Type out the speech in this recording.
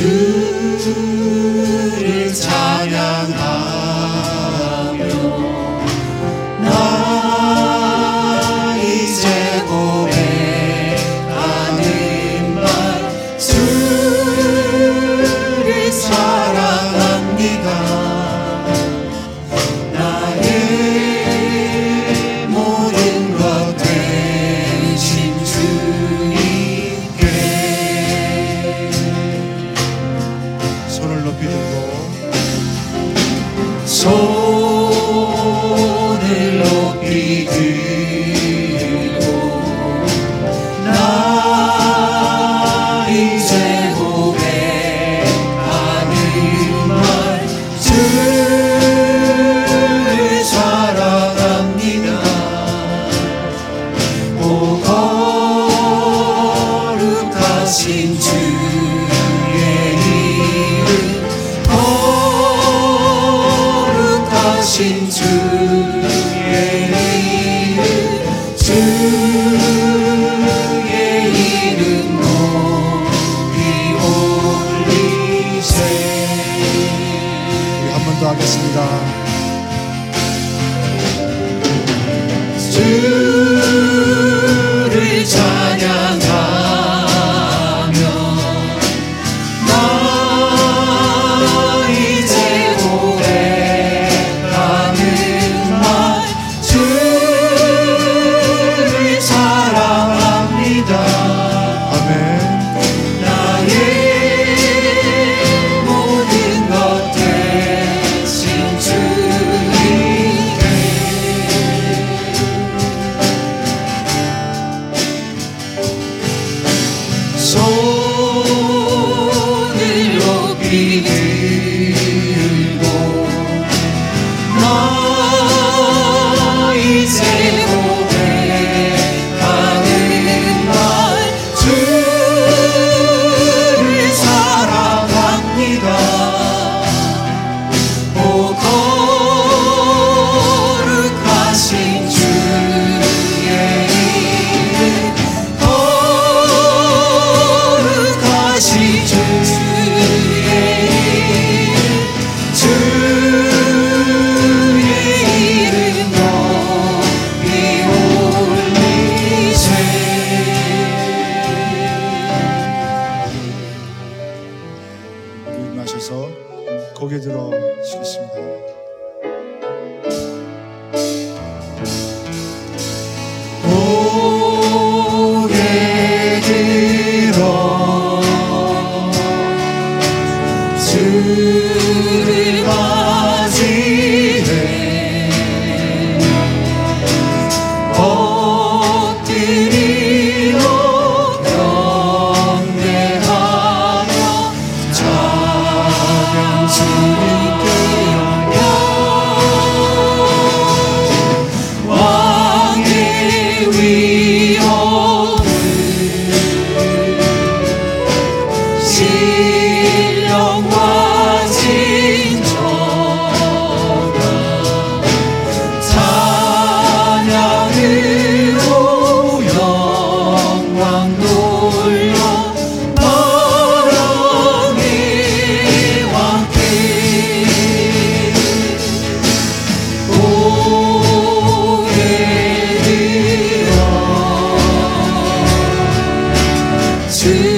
주를 찬양하며 나 이제 고백하는 말 주를 사랑합니다. 하신 주의 이름 거룩하신 주의 이름 주의 이름 높이 올리세. 한 번 더 하겠습니다. to